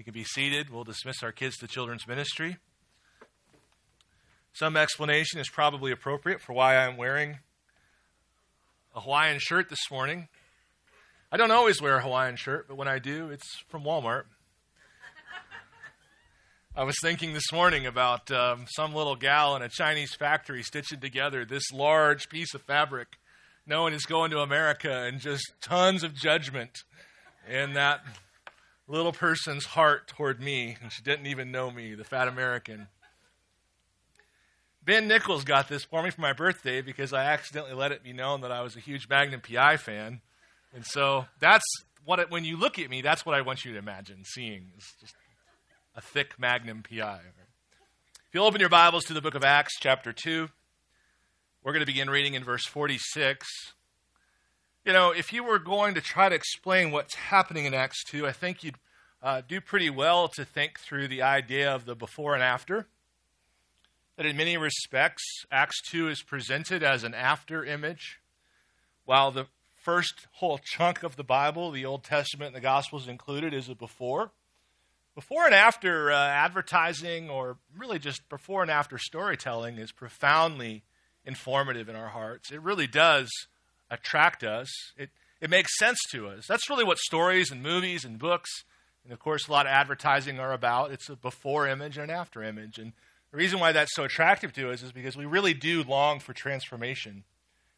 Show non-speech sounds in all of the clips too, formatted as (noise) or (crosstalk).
You can be seated. We'll dismiss our kids to children's ministry. Some explanation is probably appropriate for why I'm wearing a Hawaiian shirt this morning. I don't always wear a Hawaiian shirt, but when I do, it's from Walmart. I was thinking this morning about um, some little gal in a Chinese factory stitching together this large piece of fabric, knowing it's going to America, and just tons of judgment in that little person's heart toward me, and she didn't even know me, the fat American. Ben Nichols got this for me for my birthday because I accidentally let it be known that I was a huge Magnum PI fan. And so that's what, it, when you look at me, that's what I want you to imagine seeing. It's just a thick Magnum PI. If you'll open your Bibles to the book of Acts, chapter 2, we're going to begin reading in verse 46. You know, if you were going to try to explain what's happening in Acts 2, I think you'd uh, do pretty well to think through the idea of the before and after. That in many respects, Acts 2 is presented as an after image, while the first whole chunk of the Bible, the Old Testament and the Gospels included, is a before. Before and after uh, advertising, or really just before and after storytelling, is profoundly informative in our hearts. It really does attract us. It, it makes sense to us. That's really what stories and movies and books, and of course, a lot of advertising are about. It's a before image and an after image. And the reason why that's so attractive to us is because we really do long for transformation.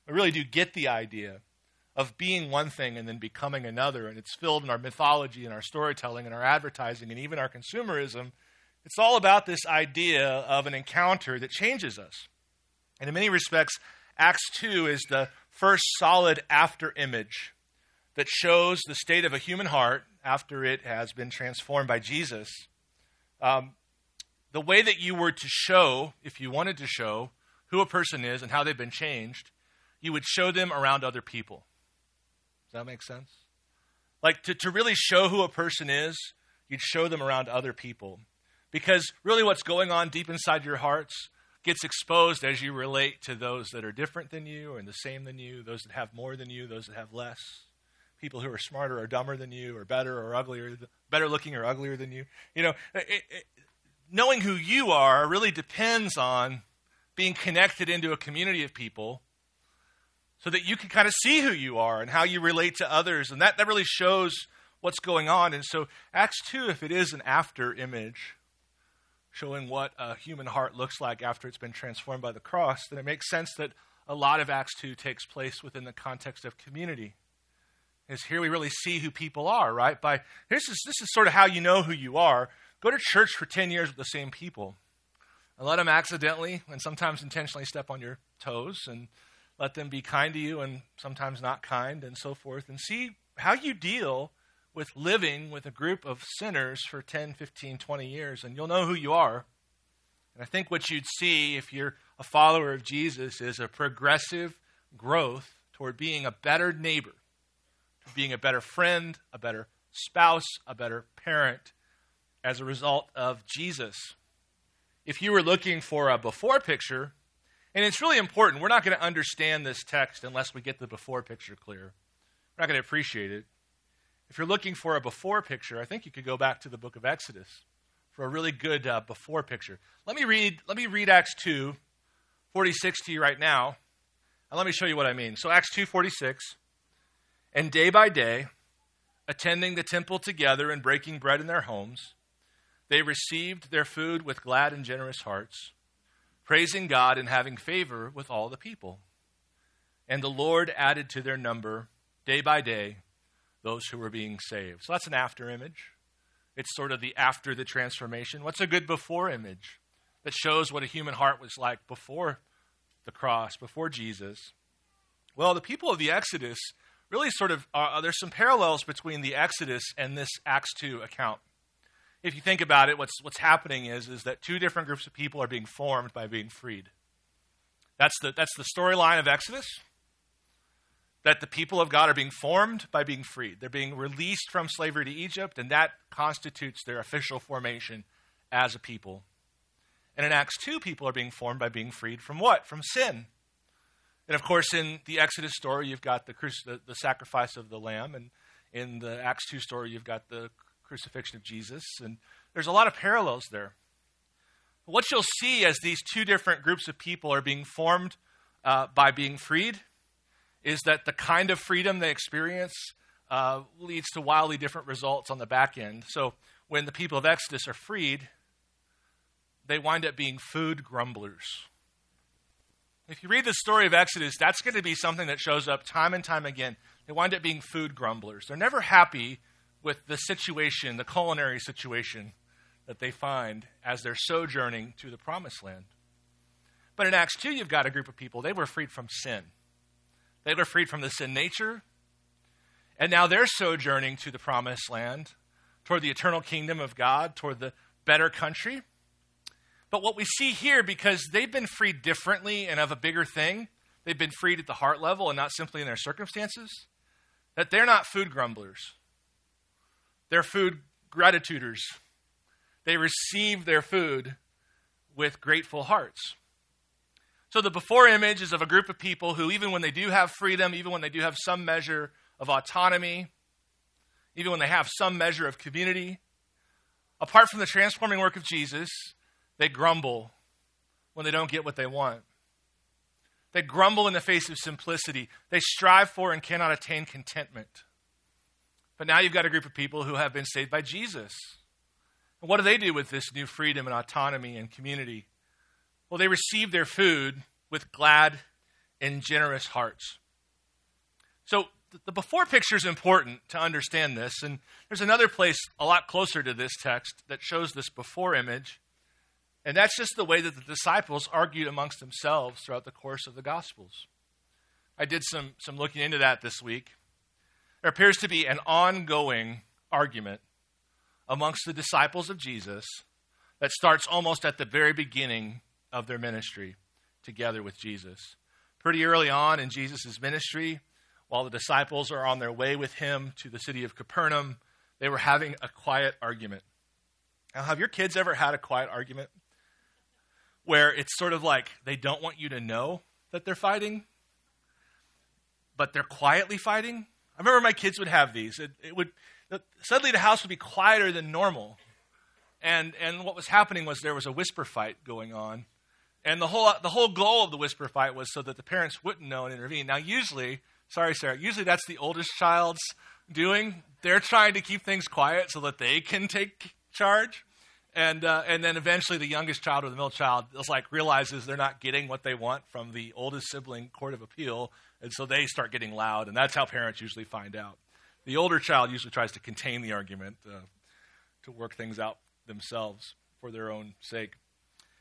We really do get the idea of being one thing and then becoming another. And it's filled in our mythology and our storytelling and our advertising and even our consumerism. It's all about this idea of an encounter that changes us. And in many respects, Acts 2 is the first solid after image that shows the state of a human heart after it has been transformed by Jesus. Um, the way that you were to show, if you wanted to show, who a person is and how they've been changed, you would show them around other people. Does that make sense? Like to, to really show who a person is, you'd show them around other people. Because really, what's going on deep inside your hearts gets exposed as you relate to those that are different than you or the same than you, those that have more than you, those that have less, people who are smarter or dumber than you, or better or uglier, better looking or uglier than you. You know, it, it, knowing who you are really depends on being connected into a community of people so that you can kind of see who you are and how you relate to others. And that, that really shows what's going on. And so, Acts 2, if it is an after image, showing what a human heart looks like after it's been transformed by the cross, then it makes sense that a lot of Acts 2 takes place within the context of community. Is here we really see who people are, right? By this is this is sort of how you know who you are. Go to church for 10 years with the same people. And let them accidentally and sometimes intentionally step on your toes and let them be kind to you and sometimes not kind and so forth. And see how you deal with living with a group of sinners for 10, 15, 20 years, and you'll know who you are. And I think what you'd see if you're a follower of Jesus is a progressive growth toward being a better neighbor, being a better friend, a better spouse, a better parent as a result of Jesus. If you were looking for a before picture, and it's really important, we're not going to understand this text unless we get the before picture clear. We're not going to appreciate it. If you're looking for a before picture, I think you could go back to the book of Exodus for a really good uh, before picture. Let me read. Let me read Acts 2, 46 to you right now, and let me show you what I mean. So Acts 2, 46, and day by day, attending the temple together and breaking bread in their homes, they received their food with glad and generous hearts, praising God and having favor with all the people. And the Lord added to their number day by day those who were being saved. So that's an after image. It's sort of the after the transformation. What's a good before image that shows what a human heart was like before the cross, before Jesus? Well, the people of the Exodus really sort of uh, there's some parallels between the Exodus and this Acts 2 account. If you think about it, what's, what's happening is, is that two different groups of people are being formed by being freed. That's the, that's the storyline of Exodus that the people of God are being formed by being freed. They're being released from slavery to Egypt, and that constitutes their official formation as a people. And in Acts 2, people are being formed by being freed from what? From sin. And of course, in the Exodus story, you've got the, the, the sacrifice of the lamb, and in the Acts 2 story, you've got the crucifixion of Jesus, and there's a lot of parallels there. What you'll see as these two different groups of people are being formed uh, by being freed is that the kind of freedom they experience uh, leads to wildly different results on the back end. So when the people of Exodus are freed, they wind up being food grumblers. If you read the story of Exodus, that's going to be something that shows up time and time again. They wind up being food grumblers. They're never happy with the situation, the culinary situation that they find as they're sojourning to the promised land. But in Acts 2, you've got a group of people, they were freed from sin. They were freed from the sin nature, and now they're sojourning to the promised land, toward the eternal kingdom of God, toward the better country. But what we see here, because they've been freed differently and of a bigger thing, they've been freed at the heart level and not simply in their circumstances, that they're not food grumblers. They're food gratituders. They receive their food with grateful hearts. So the before image is of a group of people who, even when they do have freedom, even when they do have some measure of autonomy, even when they have some measure of community, apart from the transforming work of Jesus, they grumble when they don't get what they want. They grumble in the face of simplicity. They strive for and cannot attain contentment. But now you've got a group of people who have been saved by Jesus. And what do they do with this new freedom and autonomy and community? Well, they receive their food with glad and generous hearts. So the before picture is important to understand this. And there's another place a lot closer to this text that shows this before image. And that's just the way that the disciples argued amongst themselves throughout the course of the Gospels. I did some, some looking into that this week. There appears to be an ongoing argument amongst the disciples of Jesus that starts almost at the very beginning of their ministry together with Jesus. Pretty early on in Jesus' ministry, while the disciples are on their way with him to the city of Capernaum, they were having a quiet argument. Now, have your kids ever had a quiet argument where it's sort of like they don't want you to know that they're fighting, but they're quietly fighting? I remember my kids would have these. It, it would suddenly the house would be quieter than normal, and and what was happening was there was a whisper fight going on and the whole, the whole goal of the whisper fight was so that the parents wouldn't know and intervene. Now, usually, sorry, Sarah, usually that's the oldest child's doing. They're trying to keep things quiet so that they can take charge. And, uh, and then eventually the youngest child or the middle child is like realizes they're not getting what they want from the oldest sibling court of appeal. And so they start getting loud. And that's how parents usually find out. The older child usually tries to contain the argument uh, to work things out themselves for their own sake.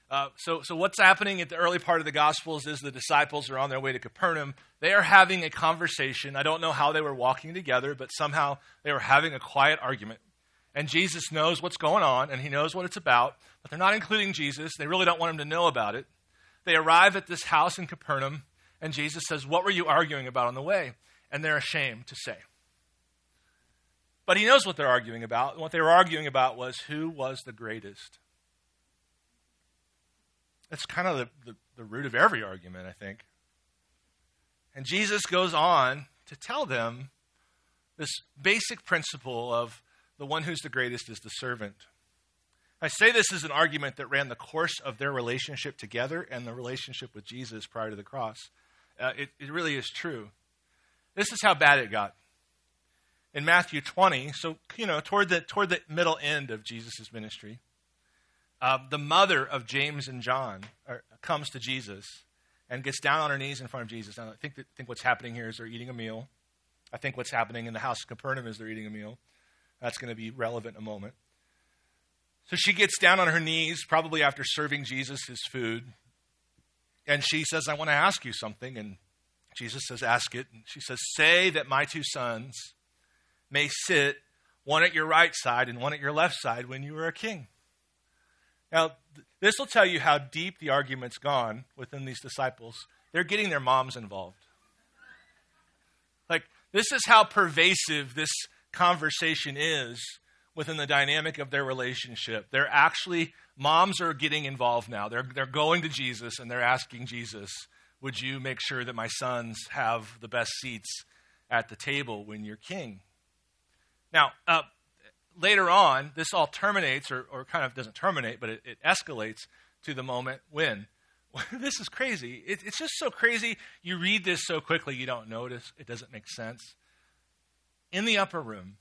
Uh, so, so what's happening at the early part of the Gospels is the disciples are on their way to Capernaum. They are having a conversation. I don't know how they were walking together, but somehow they were having a quiet argument. And Jesus knows what's going on, and he knows what it's about, but they're not including Jesus. They really don't want him to know about it. They arrive at this house in Capernaum, and Jesus says, What were you arguing about on the way? And they're ashamed to say. But he knows what they're arguing about. And what they were arguing about was who was the greatest. That's kind of the, the, the root of every argument, I think. And Jesus goes on to tell them this basic principle of the one who's the greatest is the servant. I say this is an argument that ran the course of their relationship together and the relationship with Jesus prior to the cross. Uh, it, it really is true. This is how bad it got. In Matthew 20, so, you know, toward the, toward the middle end of Jesus' ministry, uh, the mother of James and John are, comes to Jesus and gets down on her knees in front of Jesus. And I think, that, think what's happening here is they're eating a meal. I think what's happening in the house of Capernaum is they're eating a meal. That's going to be relevant in a moment. So she gets down on her knees, probably after serving Jesus his food. And she says, I want to ask you something. And Jesus says, Ask it. And she says, Say that my two sons may sit, one at your right side and one at your left side, when you are a king. Now, this will tell you how deep the argument's gone within these disciples. They're getting their moms involved. Like, this is how pervasive this conversation is within the dynamic of their relationship. They're actually, moms are getting involved now. They're, they're going to Jesus and they're asking Jesus, Would you make sure that my sons have the best seats at the table when you're king? Now, uh, later on, this all terminates, or, or kind of doesn't terminate, but it, it escalates to the moment when. (laughs) this is crazy. It, it's just so crazy. You read this so quickly, you don't notice. It doesn't make sense. In the upper room,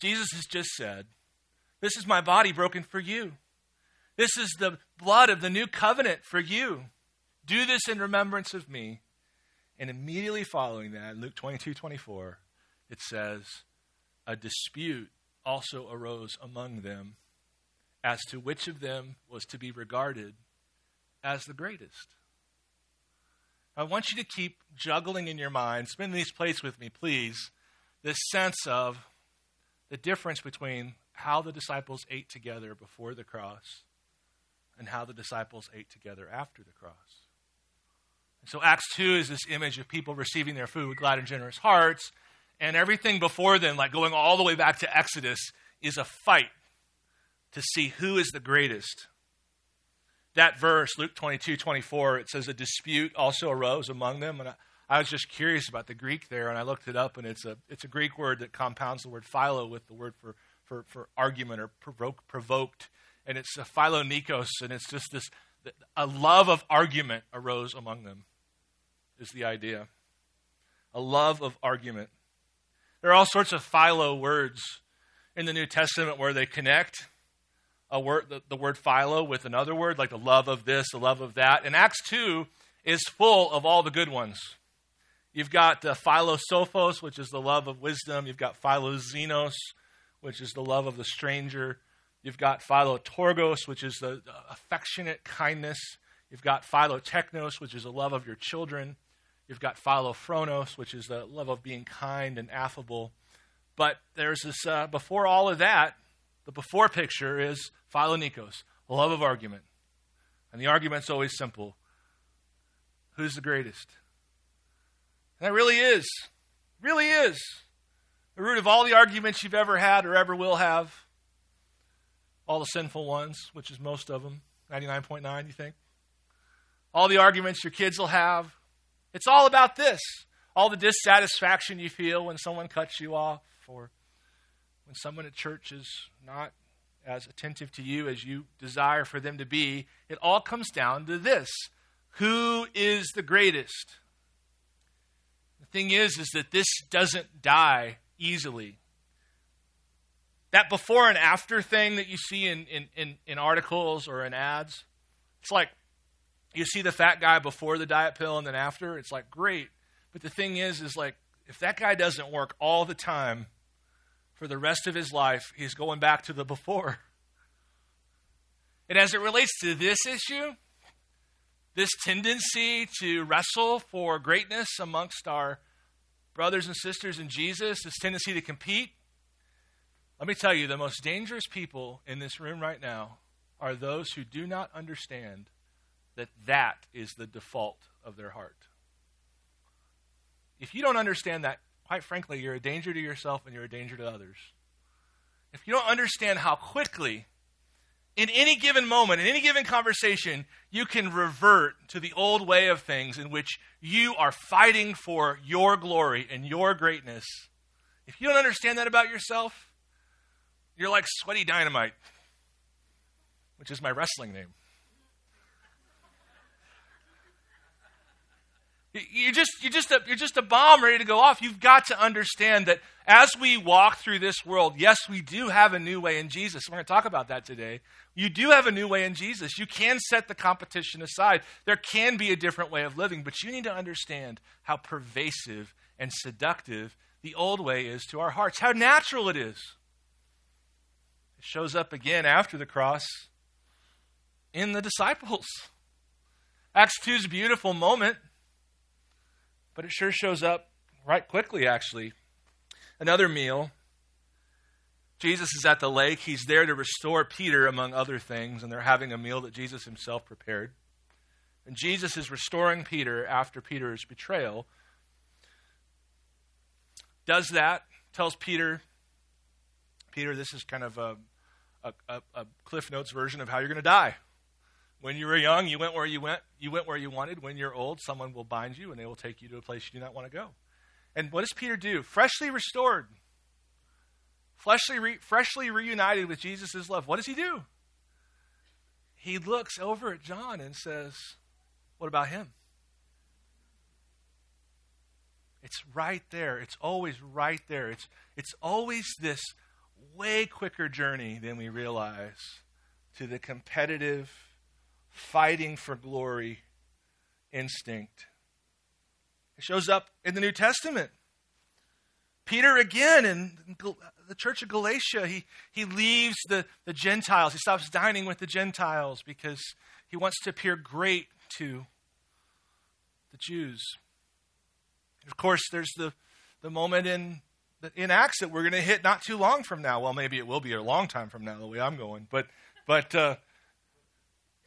Jesus has just said, This is my body broken for you. This is the blood of the new covenant for you. Do this in remembrance of me. And immediately following that, Luke 22 24, it says, A dispute also arose among them as to which of them was to be regarded as the greatest. I want you to keep juggling in your mind, spin these plates with me, please, this sense of the difference between how the disciples ate together before the cross and how the disciples ate together after the cross. And so Acts 2 is this image of people receiving their food with glad and generous hearts, and everything before them, like going all the way back to Exodus, is a fight to see who is the greatest. That verse, Luke 22 24, it says a dispute also arose among them. And I, I was just curious about the Greek there, and I looked it up, and it's a, it's a Greek word that compounds the word philo with the word for, for, for argument or provoke, provoked. And it's a and it's just this a love of argument arose among them, is the idea. A love of argument. There are all sorts of philo words in the New Testament where they connect a word, the, the word philo with another word, like the love of this, the love of that. And Acts 2 is full of all the good ones. You've got uh, philosophos, which is the love of wisdom. You've got philoxenos, which is the love of the stranger. You've got philostorgos, which is the, the affectionate kindness. You've got philotechnos, which is the love of your children. You've got philophronos, which is the love of being kind and affable. But there's this, uh, before all of that, the before picture is philonikos, a love of argument. And the argument's always simple who's the greatest? That really is, really is the root of all the arguments you've ever had or ever will have. All the sinful ones, which is most of them, 99.9, you think? All the arguments your kids will have. It's all about this. All the dissatisfaction you feel when someone cuts you off or when someone at church is not as attentive to you as you desire for them to be, it all comes down to this who is the greatest? Thing is, is that this doesn't die easily. That before and after thing that you see in, in, in, in articles or in ads, it's like you see the fat guy before the diet pill and then after, it's like great. But the thing is, is like if that guy doesn't work all the time, for the rest of his life, he's going back to the before. (laughs) And as it relates to this issue, this tendency to wrestle for greatness amongst our brothers and sisters in Jesus, this tendency to compete, let me tell you the most dangerous people in this room right now are those who do not understand that that is the default of their heart. If you don't understand that, quite frankly, you're a danger to yourself and you're a danger to others. If you don't understand how quickly, in any given moment, in any given conversation, you can revert to the old way of things in which you are fighting for your glory and your greatness, if you don't understand that about yourself, you're like sweaty dynamite, which is my wrestling name. You're just, you're, just a, you're just a bomb ready to go off. You've got to understand that as we walk through this world, yes, we do have a new way in Jesus. We're going to talk about that today. You do have a new way in Jesus. You can set the competition aside. There can be a different way of living, but you need to understand how pervasive and seductive the old way is to our hearts, how natural it is. It shows up again after the cross in the disciples. Acts 2's beautiful moment but it sure shows up right quickly, actually. Another meal. Jesus is at the lake. He's there to restore Peter, among other things, and they're having a meal that Jesus himself prepared. And Jesus is restoring Peter after Peter's betrayal. Does that, tells Peter, Peter, this is kind of a, a, a Cliff Notes version of how you're going to die. When you were young, you went where you went, you went where you wanted. When you're old, someone will bind you and they will take you to a place you do not want to go. And what does Peter do? Freshly restored, fleshly re- freshly reunited with Jesus' love, what does he do? He looks over at John and says, What about him? It's right there. It's always right there. It's, it's always this way quicker journey than we realize to the competitive, fighting for glory instinct. It shows up in the New Testament. Peter, again, in the church of Galatia, he, he leaves the, the Gentiles. He stops dining with the Gentiles because he wants to appear great to the Jews. Of course, there's the, the moment in, in Acts that we're going to hit not too long from now. Well, maybe it will be a long time from now, the way I'm going. But, but, uh,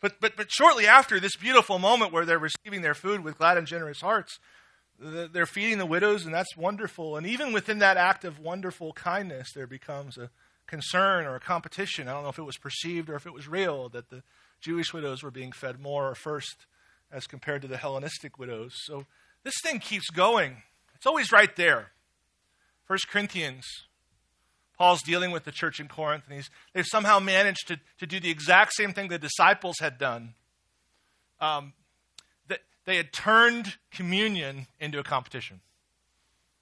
but, but, but shortly after this beautiful moment where they're receiving their food with glad and generous hearts, they're feeding the widows, and that's wonderful. And even within that act of wonderful kindness, there becomes a concern or a competition. I don't know if it was perceived or if it was real that the Jewish widows were being fed more or first as compared to the Hellenistic widows. So this thing keeps going. It's always right there. First Corinthians, Paul's dealing with the church in Corinth, and he's, they've somehow managed to, to do the exact same thing the disciples had done. Um, they had turned communion into a competition,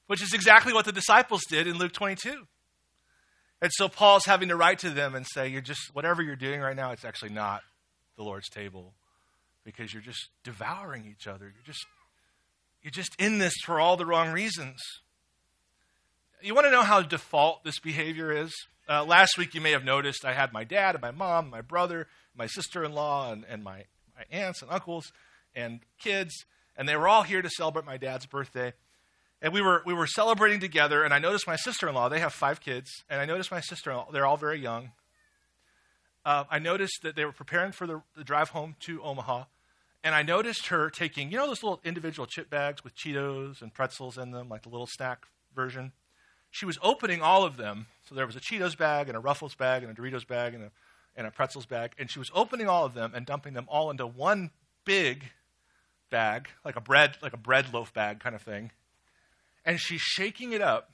which is exactly what the disciples did in Luke 22. And so Paul's having to write to them and say, You're just, whatever you're doing right now, it's actually not the Lord's table because you're just devouring each other. You're just you're just in this for all the wrong reasons. You want to know how default this behavior is? Uh, last week, you may have noticed I had my dad and my mom, my brother, my sister in law, and, and my, my aunts and uncles and kids, and they were all here to celebrate my dad's birthday. And we were, we were celebrating together, and I noticed my sister in law, they have five kids, and I noticed my sister in law, they're all very young. Uh, I noticed that they were preparing for the, the drive home to Omaha, and I noticed her taking, you know, those little individual chip bags with Cheetos and pretzels in them, like the little snack version? She was opening all of them. So there was a Cheetos bag and a Ruffles bag and a Doritos bag and a, and a pretzels bag. And she was opening all of them and dumping them all into one big bag, like a bread, like a bread loaf bag kind of thing. And she's shaking it up.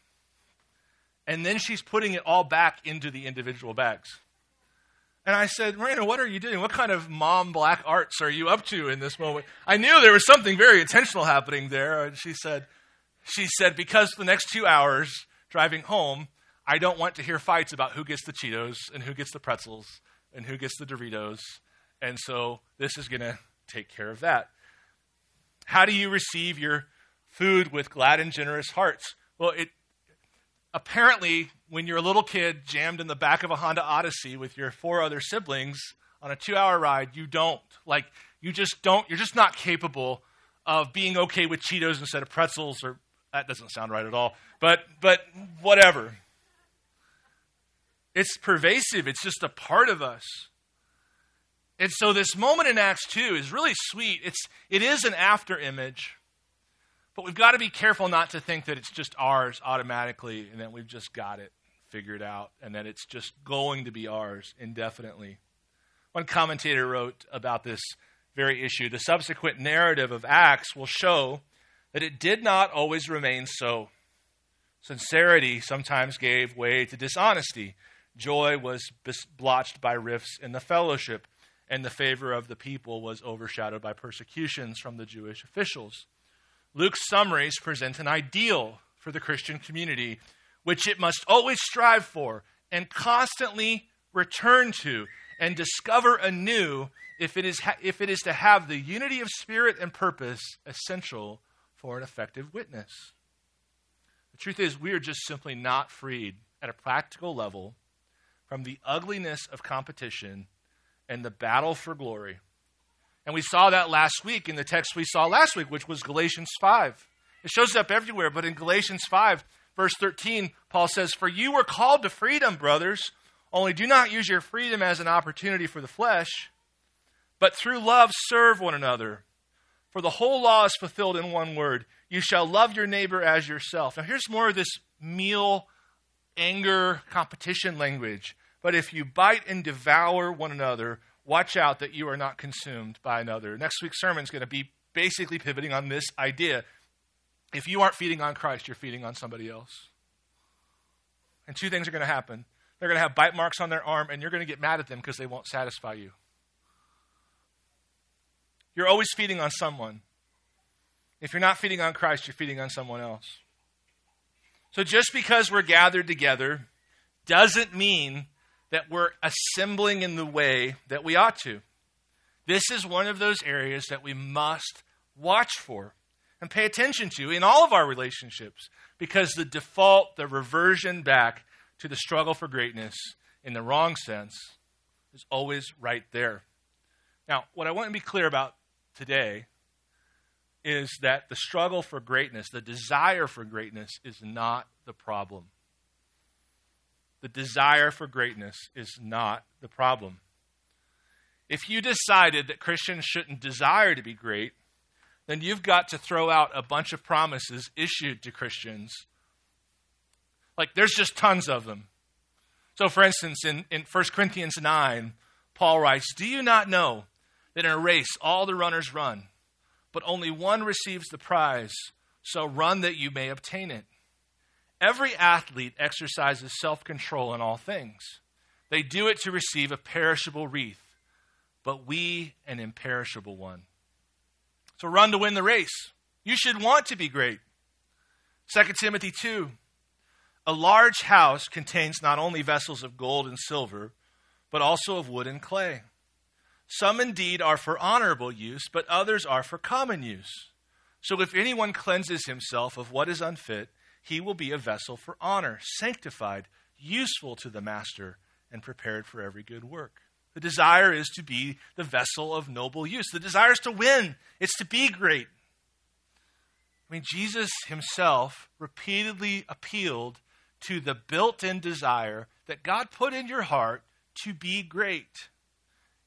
And then she's putting it all back into the individual bags. And I said, Marina, what are you doing? What kind of mom black arts are you up to in this moment? I knew there was something very intentional happening there. And she said, she said, because the next two hours driving home, I don't want to hear fights about who gets the Cheetos and who gets the pretzels and who gets the Doritos. And so this is going to take care of that. How do you receive your food with glad and generous hearts? Well, it apparently, when you're a little kid jammed in the back of a Honda Odyssey with your four other siblings on a two hour ride, you don't. Like, you just don't, you're just not capable of being okay with Cheetos instead of pretzels, or that doesn't sound right at all, but, but whatever. It's pervasive, it's just a part of us. And so this moment in Acts 2 is really sweet. It's, it is an after image but we've got to be careful not to think that it's just ours automatically and that we've just got it figured out and that it's just going to be ours indefinitely. One commentator wrote about this very issue the subsequent narrative of Acts will show that it did not always remain so. Sincerity sometimes gave way to dishonesty. Joy was blotched by rifts in the fellowship, and the favor of the people was overshadowed by persecutions from the Jewish officials. Luke's summaries present an ideal for the Christian community, which it must always strive for and constantly return to and discover anew if it is, ha- if it is to have the unity of spirit and purpose essential for an effective witness. The truth is, we are just simply not freed at a practical level from the ugliness of competition and the battle for glory and we saw that last week in the text we saw last week, which was Galatians 5. It shows up everywhere, but in Galatians 5, verse 13, Paul says, For you were called to freedom, brothers, only do not use your freedom as an opportunity for the flesh, but through love serve one another. For the whole law is fulfilled in one word you shall love your neighbor as yourself. Now, here's more of this meal, anger, competition language. But if you bite and devour one another, watch out that you are not consumed by another. Next week's sermon is going to be basically pivoting on this idea. If you aren't feeding on Christ, you're feeding on somebody else. And two things are going to happen. They're going to have bite marks on their arm, and you're going to get mad at them because they won't satisfy you. You're always feeding on someone. If you're not feeding on Christ, you're feeding on someone else. So just because we're gathered together doesn't mean that we're assembling in the way that we ought to. This is one of those areas that we must watch for and pay attention to in all of our relationships because the default, the reversion back to the struggle for greatness in the wrong sense is always right there. Now, what I want to be clear about today is that the struggle for greatness, the desire for greatness, is not the problem. The desire for greatness is not the problem. If you decided that Christians shouldn't desire to be great, then you've got to throw out a bunch of promises issued to Christians. Like, there's just tons of them. So, for instance, in, in 1 Corinthians 9, Paul writes, Do you not know that in a race all the runners run, but only one receives the prize? So run that you may obtain it. Every athlete exercises self control in all things. They do it to receive a perishable wreath, but we an imperishable one. So run to win the race. You should want to be great. 2 Timothy 2 A large house contains not only vessels of gold and silver, but also of wood and clay. Some indeed are for honorable use, but others are for common use. So if anyone cleanses himself of what is unfit, he will be a vessel for honor, sanctified, useful to the master, and prepared for every good work. The desire is to be the vessel of noble use. The desire is to win, it's to be great. I mean, Jesus himself repeatedly appealed to the built in desire that God put in your heart to be great.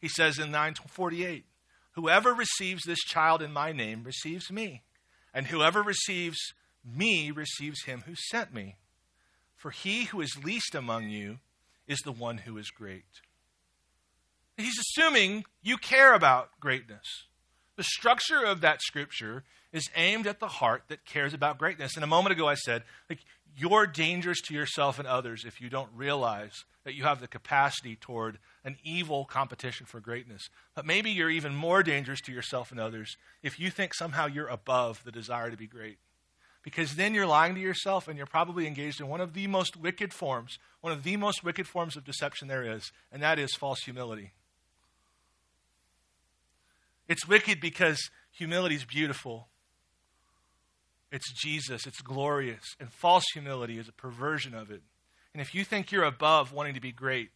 He says in 948 Whoever receives this child in my name receives me, and whoever receives me receives him who sent me. For he who is least among you is the one who is great. He's assuming you care about greatness. The structure of that scripture is aimed at the heart that cares about greatness. And a moment ago I said, like, you're dangerous to yourself and others if you don't realize that you have the capacity toward an evil competition for greatness. But maybe you're even more dangerous to yourself and others if you think somehow you're above the desire to be great. Because then you're lying to yourself and you're probably engaged in one of the most wicked forms, one of the most wicked forms of deception there is, and that is false humility. It's wicked because humility is beautiful. It's Jesus, it's glorious. And false humility is a perversion of it. And if you think you're above wanting to be great,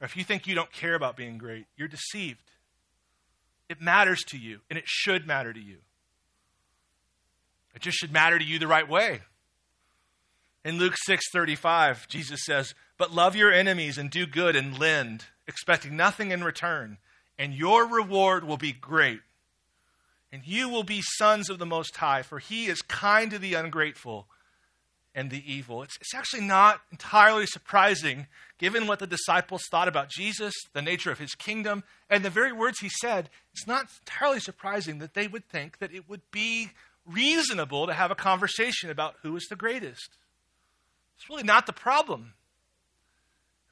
or if you think you don't care about being great, you're deceived. It matters to you, and it should matter to you. It just should matter to you the right way. In Luke 6:35, Jesus says, "But love your enemies and do good and lend, expecting nothing in return, and your reward will be great. And you will be sons of the Most High, for he is kind to the ungrateful and the evil. It's, it's actually not entirely surprising, given what the disciples thought about Jesus, the nature of his kingdom, and the very words he said. It's not entirely surprising that they would think that it would be reasonable to have a conversation about who is the greatest. It's really not the problem.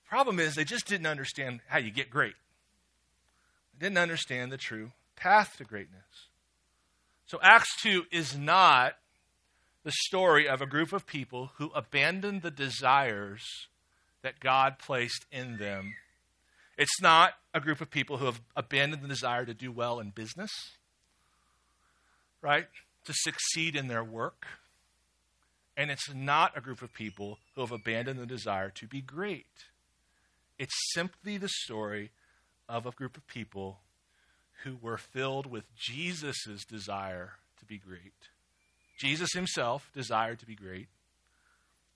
The problem is they just didn't understand how you get great they didn't understand the true path to greatness. So, Acts 2 is not the story of a group of people who abandoned the desires that God placed in them. It's not a group of people who have abandoned the desire to do well in business, right? To succeed in their work. And it's not a group of people who have abandoned the desire to be great. It's simply the story of a group of people who were filled with Jesus' desire to be great. Jesus himself desired to be great.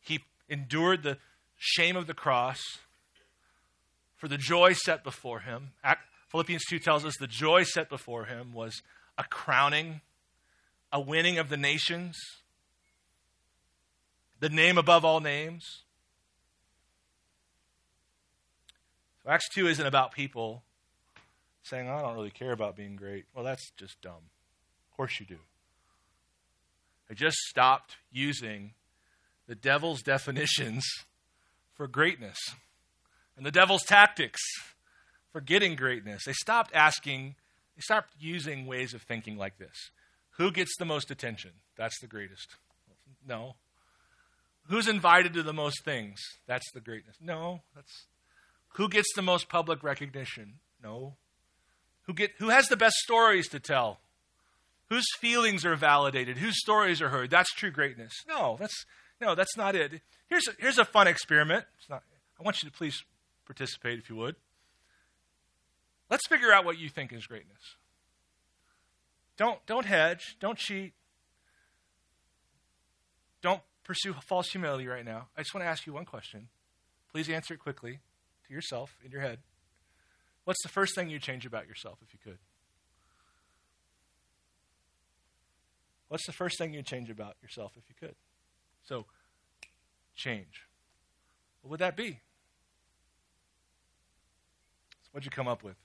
He endured the shame of the cross for the joy set before him. Philippians 2 tells us the joy set before him was a crowning, a winning of the nations, the name above all names. So Acts 2 isn't about people saying, I don't really care about being great. Well, that's just dumb. Of course you do. I just stopped using the devil's definitions for greatness and the devil's tactics for getting greatness. They stopped asking, they stopped using ways of thinking like this Who gets the most attention? That's the greatest. No. Who's invited to the most things? That's the greatness. No, that's who gets the most public recognition? No. Who get who has the best stories to tell? Whose feelings are validated? Whose stories are heard? That's true greatness. No, that's no, that's not it. Here's a, here's a fun experiment. Not, I want you to please participate if you would. Let's figure out what you think is greatness. Don't don't hedge, don't cheat. Don't pursue false humility right now. I just want to ask you one question. Please answer it quickly to yourself in your head. What's the first thing you'd change about yourself if you could? What's the first thing you'd change about yourself if you could? So, change. What would that be? So what'd you come up with?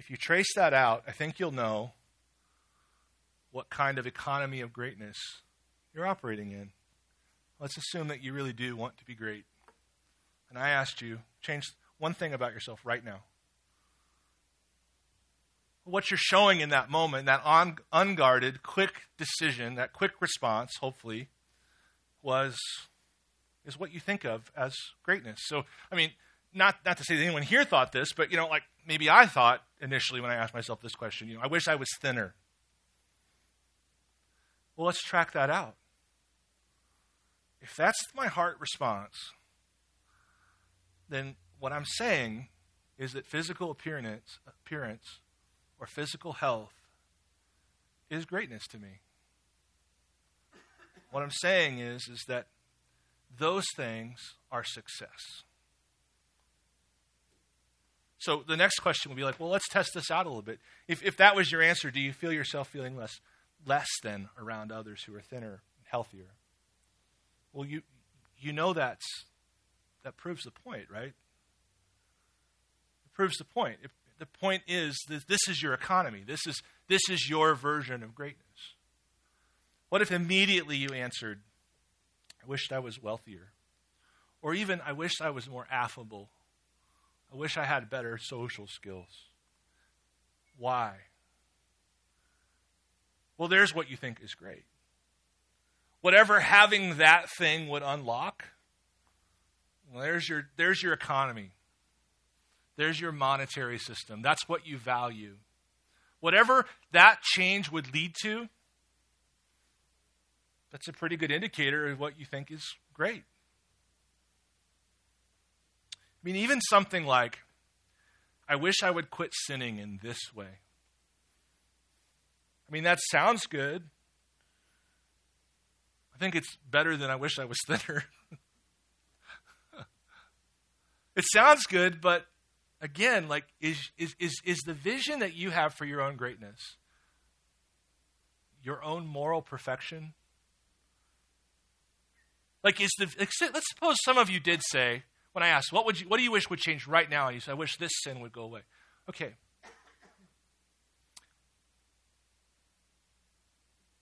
If you trace that out, I think you'll know what kind of economy of greatness you're operating in. Let's assume that you really do want to be great. And I asked you, change one thing about yourself right now. What you're showing in that moment, that un- unguarded, quick decision, that quick response, hopefully, was is what you think of as greatness. So, I mean, not not to say that anyone here thought this, but you know, like maybe I thought initially when I asked myself this question, you know, I wish I was thinner. Well, let's track that out. If that's my heart response, then what I'm saying is that physical appearance, appearance or physical health is greatness to me. What I'm saying is, is that those things are success. So the next question would be like, well, let's test this out a little bit. If, if that was your answer, do you feel yourself feeling less, less than around others who are thinner, and healthier? Well, you, you know that's, that proves the point, right? It proves the point. The point is that this is your economy. This is, this is your version of greatness. What if immediately you answered, I wished I was wealthier? Or even, I wished I was more affable. I wish I had better social skills. Why? Well, there's what you think is great. Whatever having that thing would unlock, well, there's your, there's your economy. There's your monetary system. That's what you value. Whatever that change would lead to, that's a pretty good indicator of what you think is great. I mean, even something like, I wish I would quit sinning in this way. I mean, that sounds good. I think it's better than I wish I was thinner. (laughs) it sounds good, but again, like, is, is, is, is the vision that you have for your own greatness your own moral perfection? Like, is the, let's suppose some of you did say, when I asked, what, would you, what do you wish would change right now? And you said, I wish this sin would go away. Okay.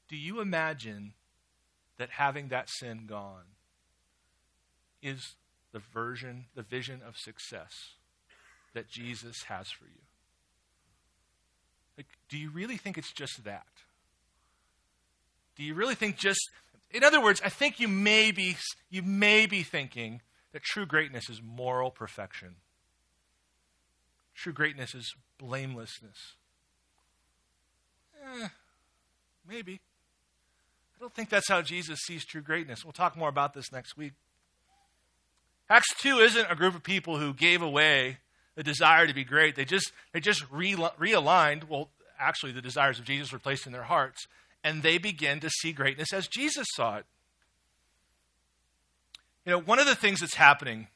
Do you imagine that having that sin gone is the version, the vision of success that Jesus has for you? Like, do you really think it's just that? Do you really think just in other words, I think you may be you may be thinking that true greatness is moral perfection. True greatness is blamelessness. Eh, maybe. I don't think that's how Jesus sees true greatness. We'll talk more about this next week. Acts 2 isn't a group of people who gave away the desire to be great. They just, they just re- realigned, well, actually, the desires of Jesus were placed in their hearts, and they begin to see greatness as Jesus saw it. You know, one of the things that's happening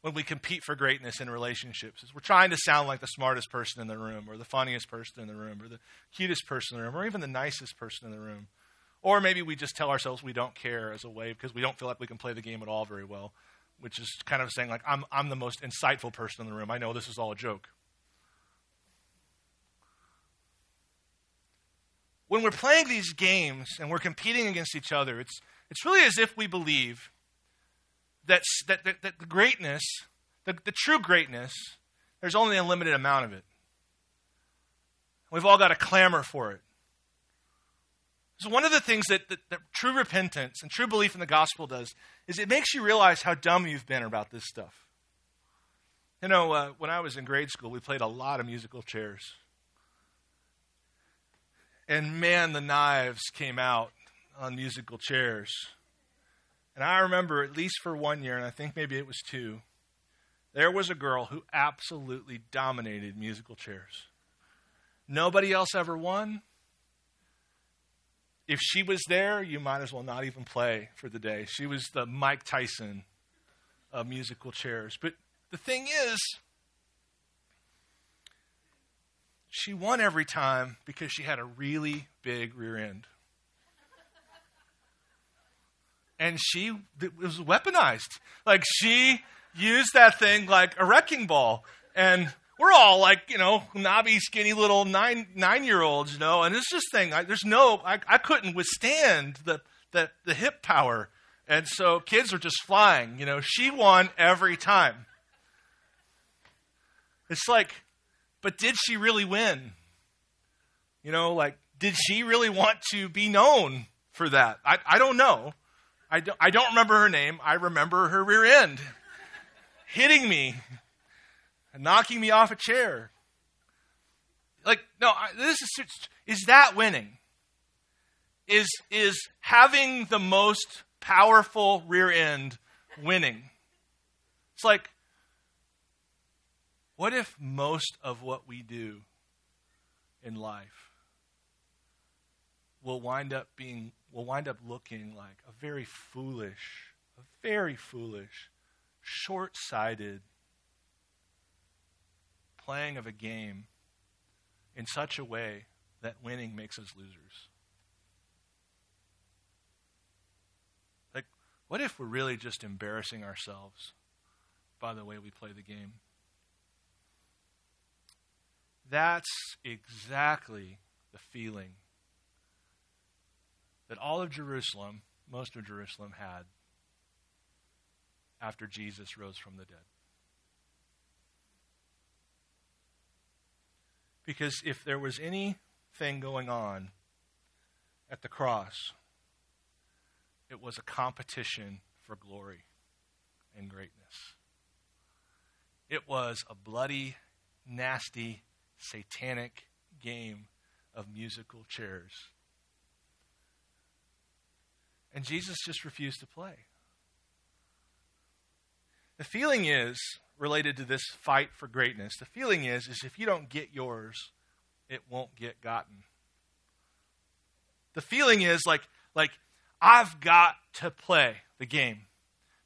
when we compete for greatness in relationships is we're trying to sound like the smartest person in the room, or the funniest person in the room, or the cutest person in the room, or even the nicest person in the room. Or maybe we just tell ourselves we don't care as a way because we don't feel like we can play the game at all very well, which is kind of saying, like, I'm, I'm the most insightful person in the room. I know this is all a joke. When we're playing these games and we're competing against each other, it's, it's really as if we believe that, that, that, that the greatness, the, the true greatness, there's only a limited amount of it. We've all got to clamor for it. So, one of the things that, that, that, true repentance and true belief in the gospel does is it makes you realize how dumb you've been about this stuff. You know, uh, when I was in grade school, we played a lot of musical chairs. And man, the knives came out on musical chairs. And I remember, at least for one year, and I think maybe it was two, there was a girl who absolutely dominated musical chairs. Nobody else ever won. If she was there, you might as well not even play for the day. She was the Mike Tyson of musical chairs. But the thing is, she won every time because she had a really big rear end. And she was weaponized. Like she used that thing like a wrecking ball. And we're all like, you know, knobby, skinny little nine nine year olds, you know, and it's this thing. I, there's no, I, I couldn't withstand the, the the hip power, and so kids are just flying. You know, she won every time. It's like, but did she really win? You know, like, did she really want to be known for that? I, I don't know. I don't, I don't remember her name. I remember her rear end hitting me and knocking me off a chair. Like, no, this is, is that winning? Is, is having the most powerful rear end winning? It's like, what if most of what we do in life will wind up being will wind up looking like a very foolish, a very foolish, short-sighted playing of a game in such a way that winning makes us losers. Like, what if we're really just embarrassing ourselves by the way we play the game? That's exactly the feeling that all of Jerusalem, most of Jerusalem, had after Jesus rose from the dead. Because if there was anything going on at the cross, it was a competition for glory and greatness. It was a bloody, nasty satanic game of musical chairs. And Jesus just refused to play. The feeling is related to this fight for greatness. The feeling is is if you don't get yours, it won't get gotten. The feeling is like like I've got to play the game.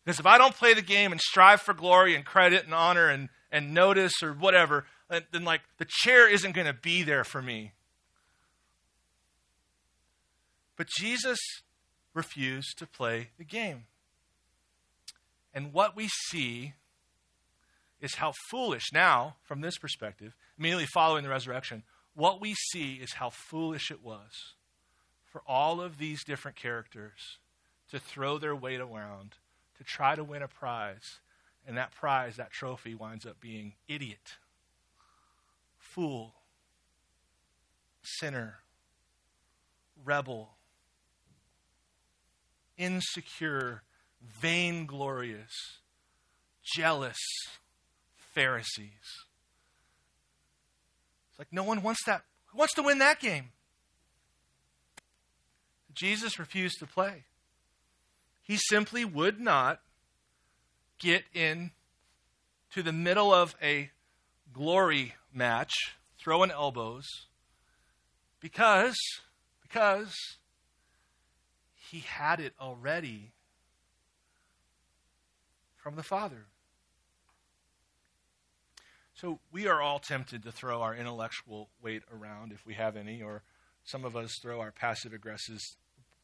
Because if I don't play the game and strive for glory and credit and honor and, and notice or whatever, then like the chair isn't going to be there for me. But Jesus refused to play the game. And what we see is how foolish now, from this perspective, immediately following the resurrection, what we see is how foolish it was for all of these different characters to throw their weight around to try to win a prize. And that prize, that trophy, winds up being idiot fool, sinner, rebel, insecure, vainglorious, jealous Pharisees. It's like no one wants that. Who wants to win that game? Jesus refused to play. He simply would not get in to the middle of a glory match, throwing elbows, because, because he had it already from the Father. So we are all tempted to throw our intellectual weight around if we have any, or some of us throw our passive aggressive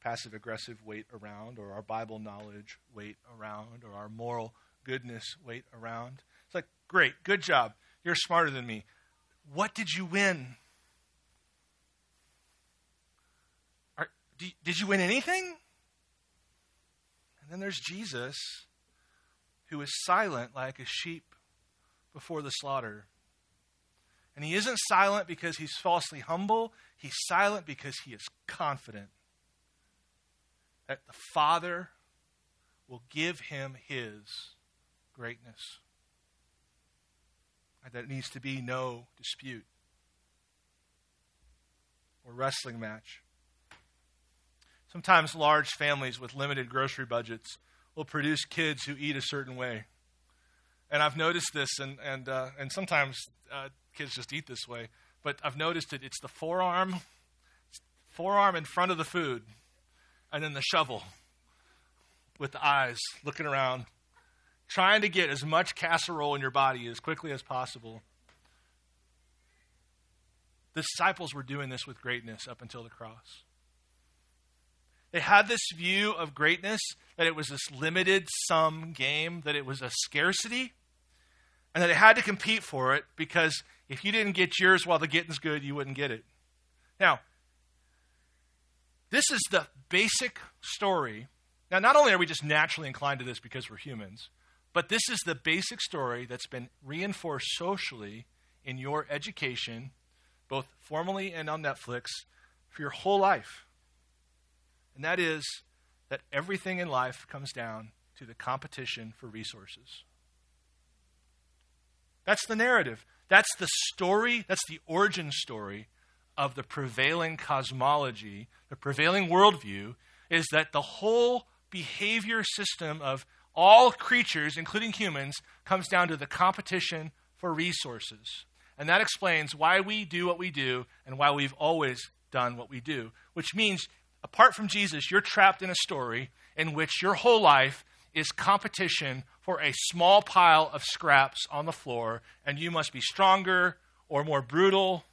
passive aggressive weight around, or our Bible knowledge weight around, or our moral goodness weight around. It's like, great, good job. You're smarter than me. What did you win? Are, did you win anything? And then there's Jesus, who is silent like a sheep before the slaughter. And he isn't silent because he's falsely humble, he's silent because he is confident that the Father will give him his greatness. And that needs to be no dispute or wrestling match. Sometimes large families with limited grocery budgets will produce kids who eat a certain way. And I've noticed this, and, and, uh, and sometimes uh, kids just eat this way, but I've noticed it. It's the forearm, forearm in front of the food, and then the shovel with the eyes looking around, trying to get as much casserole in your body as quickly as possible. The disciples were doing this with greatness up until the cross. They had this view of greatness that it was this limited sum game, that it was a scarcity, and that they had to compete for it because if you didn't get yours while the getting's good, you wouldn't get it. Now, this is the basic story. Now, not only are we just naturally inclined to this because we're humans, but this is the basic story that's been reinforced socially in your education, both formally and on Netflix, for your whole life. And that is that everything in life comes down to the competition for resources. That's the narrative. That's the story, that's the origin story of the prevailing cosmology, the prevailing worldview, is that the whole behavior system of all creatures, including humans, comes down to the competition for resources. And that explains why we do what we do and why we've always done what we do, which means apart from Jesus, you're trapped in a story in which your whole life is competition for a small pile of scraps on the floor, and you must be stronger or more brutal,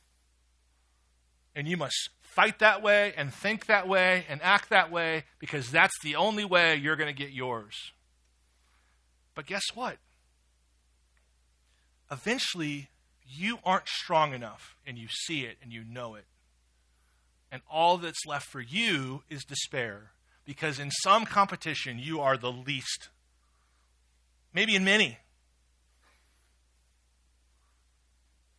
and you must fight that way and think that way and act that way because that's the only way you're going to get yours. But guess what? Eventually, you aren't strong enough, and you see it and you know it and all that's left for you is despair. Because in some competition, you are the least. Maybe in many.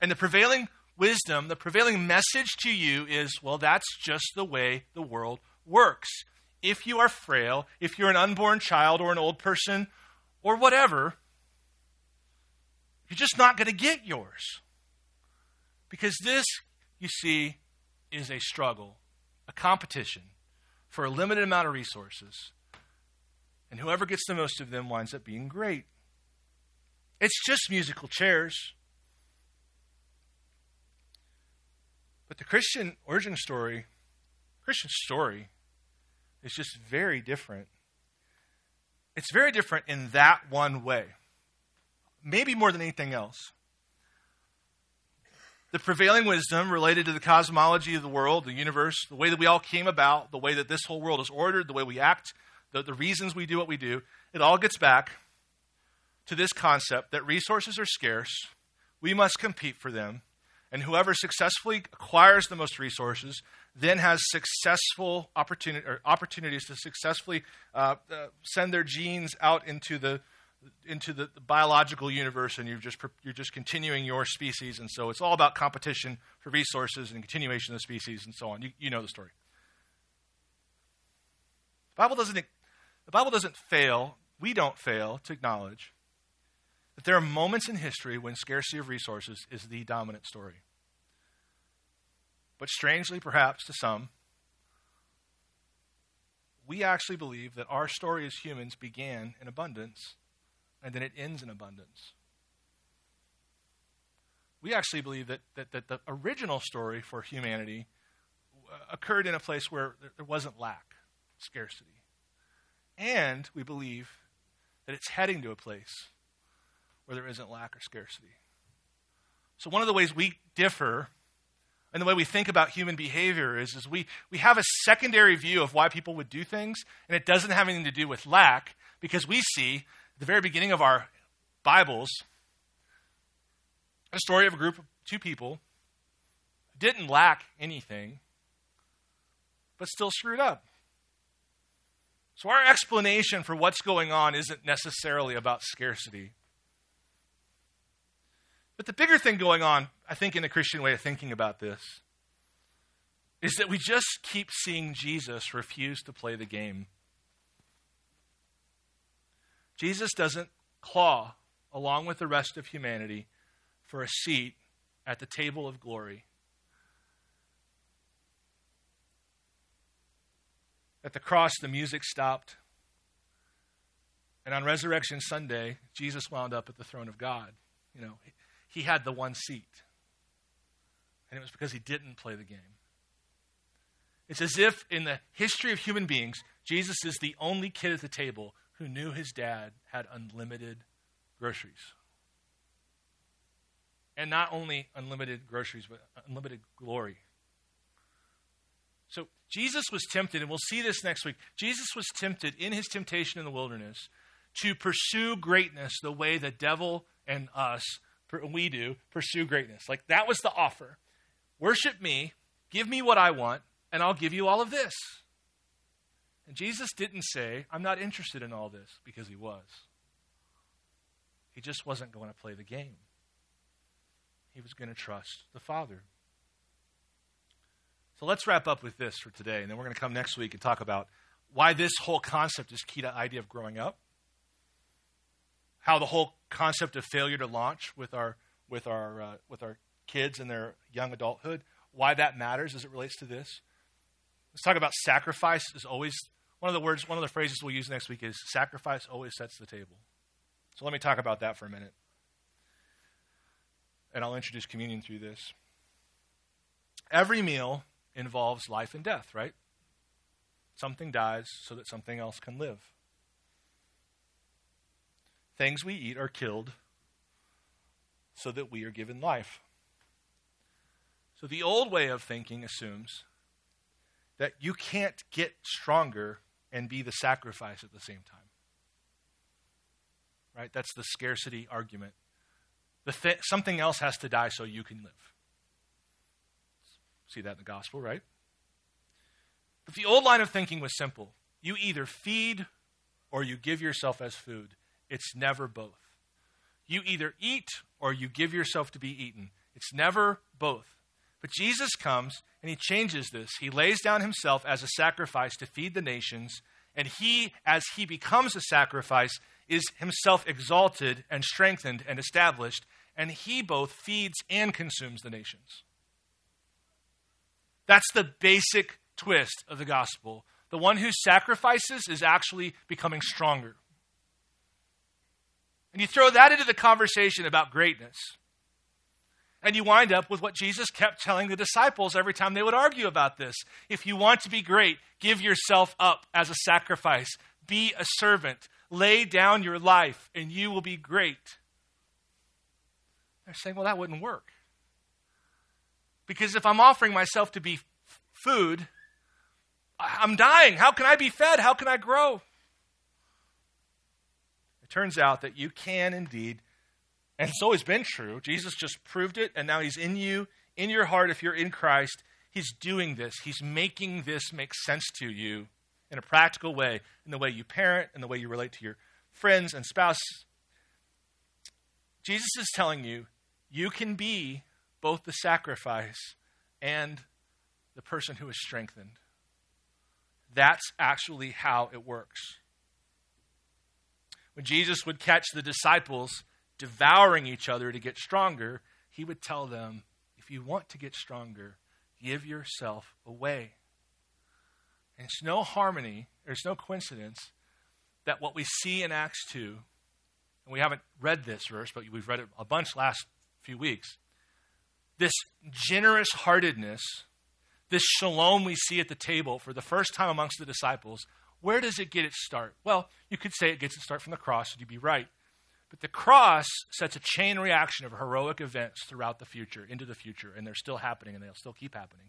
And the prevailing wisdom, the prevailing message to you is well, that's just the way the world works. If you are frail, if you're an unborn child or an old person or whatever, you're just not going to get yours. Because this, you see, is a struggle, a competition for a limited amount of resources. And whoever gets the most of them winds up being great. It's just musical chairs. But the Christian origin story, Christian story, is just very different. It's very different in that one way. Maybe more than anything else the prevailing wisdom related to the cosmology of the world, the universe, the way that we all came about, the way that this whole world is ordered, the way we act, the, the reasons we do what we do, it all gets back to this concept that resources are scarce, we must compete for them, and whoever successfully acquires the most resources then has successful opportunity, opportunities to successfully uh, uh, send their genes out into the into the, biological universe and you're just, you're just continuing your species. And so it's all about competition for resources and continuation of the species and so on. You, you know the story. The Bible, doesn't, the Bible doesn't fail, we don't fail to acknowledge that there are moments in history when scarcity of resources is the dominant story. But strangely, perhaps to some, we actually believe that our story as humans began in abundance and then it ends in abundance. We actually believe that, that, that the original story for humanity uh, occurred in a place where there wasn't lack, scarcity. And we believe that it's heading to a place where there isn't lack or scarcity. So, one of the ways we differ and the way we think about human behavior is, is we, we have a secondary view of why people would do things, and it doesn't have anything to do with lack because we see at the very beginning of our Bibles, a story of a group of two people didn't lack anything, but still screwed up. So, our explanation for what's going on isn't necessarily about scarcity. But the bigger thing going on, I think, in the Christian way of thinking about this, is that we just keep seeing Jesus refuse to play the game. Jesus doesn't claw along with the rest of humanity for a seat at the table of glory. At the cross, the music stopped. And on Resurrection Sunday, Jesus wound up at the throne of God. You know, he had the one seat. And it was because he didn't play the game. It's as if in the history of human beings, Jesus is the only kid at the table who knew his dad had unlimited groceries. And not only unlimited groceries, but unlimited glory. So Jesus was tempted, and we'll see this next week. Jesus was tempted in his temptation in the wilderness to pursue greatness the way the devil and us, we do, pursue greatness. Like that was the offer. Worship me, give me what I want, and I'll give you all of this. And Jesus didn't say, I'm not interested in all this, because he was. He just wasn't going to play the game. He was going to trust the Father. So let's wrap up with this for today, and then we're going to come next week and talk about why this whole concept is key to the idea of growing up, how the whole concept of failure to launch with our with our uh, with our kids in their young adulthood, why that matters as it relates to this. Let's talk about sacrifice is always one of the words, one of the phrases we'll use next week is sacrifice always sets the table. So let me talk about that for a minute. And I'll introduce communion through this. Every meal involves life and death, right? Something dies so that something else can live. Things we eat are killed so that we are given life. So the old way of thinking assumes that you can't get stronger and be the sacrifice at the same time. Right? That's the scarcity argument. The th- something else has to die so you can live. See that in the gospel, right? But the old line of thinking was simple you either feed or you give yourself as food. It's never both. You either eat or you give yourself to be eaten. It's never both. But Jesus comes and he changes this. He lays down himself as a sacrifice to feed the nations, and he, as he becomes a sacrifice, is himself exalted and strengthened and established, and he both feeds and consumes the nations. That's the basic twist of the gospel. The one who sacrifices is actually becoming stronger. And you throw that into the conversation about greatness. And you wind up with what Jesus kept telling the disciples every time they would argue about this. If you want to be great, give yourself up as a sacrifice, be a servant, lay down your life, and you will be great. They're saying, well, that wouldn't work. Because if I'm offering myself to be food, I'm dying. How can I be fed? How can I grow? It turns out that you can indeed, and it's always been true. Jesus just proved it, and now He's in you, in your heart, if you're in Christ. He's doing this. He's making this make sense to you in a practical way, in the way you parent, in the way you relate to your friends and spouse. Jesus is telling you, you can be both the sacrifice and the person who is strengthened. That's actually how it works. When Jesus would catch the disciples devouring each other to get stronger, he would tell them, if you want to get stronger, give yourself away. And it's no harmony, there's no coincidence that what we see in Acts 2, and we haven't read this verse, but we've read it a bunch last few weeks, this generous heartedness, this shalom we see at the table for the first time amongst the disciples, where does it get its start? Well, you could say it gets its start from the cross, and you'd be right. But the cross sets a chain reaction of heroic events throughout the future, into the future, and they're still happening, and they'll still keep happening.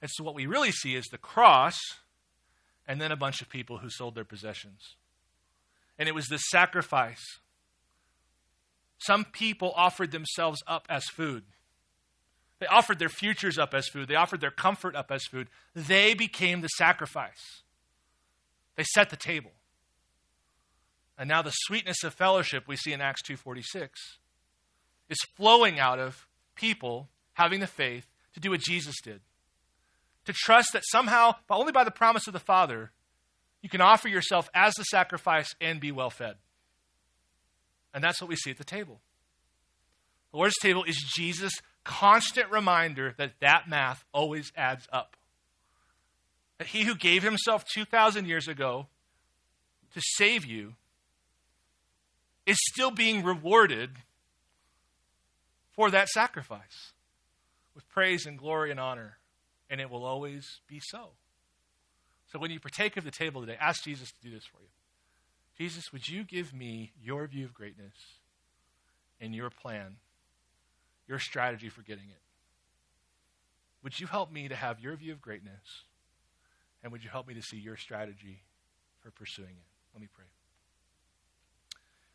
And so what we really see is the cross and then a bunch of people who sold their possessions. And it was this sacrifice. Some people offered themselves up as food. They offered their futures up as food. They offered their comfort up as food. They became the sacrifice. They set the table. And now the sweetness of fellowship we see in Acts 2:46 is flowing out of people having the faith to do what Jesus did. To trust that somehow, but only by the promise of the Father, you can offer yourself as the sacrifice and be well fed. And that's what we see at the table. The Lord's table is Jesus' constant reminder that that math always adds up. That he who gave himself 2,000 years ago to save you is still being rewarded for that sacrifice with praise and glory and honor, and it will always be so. So when you partake of the table today, ask Jesus to do this for you. Jesus, would you give me your view of greatness and your plan, your strategy for getting it? Would you help me to have your view of greatness? And would you help me to see your strategy for pursuing it? Let me pray.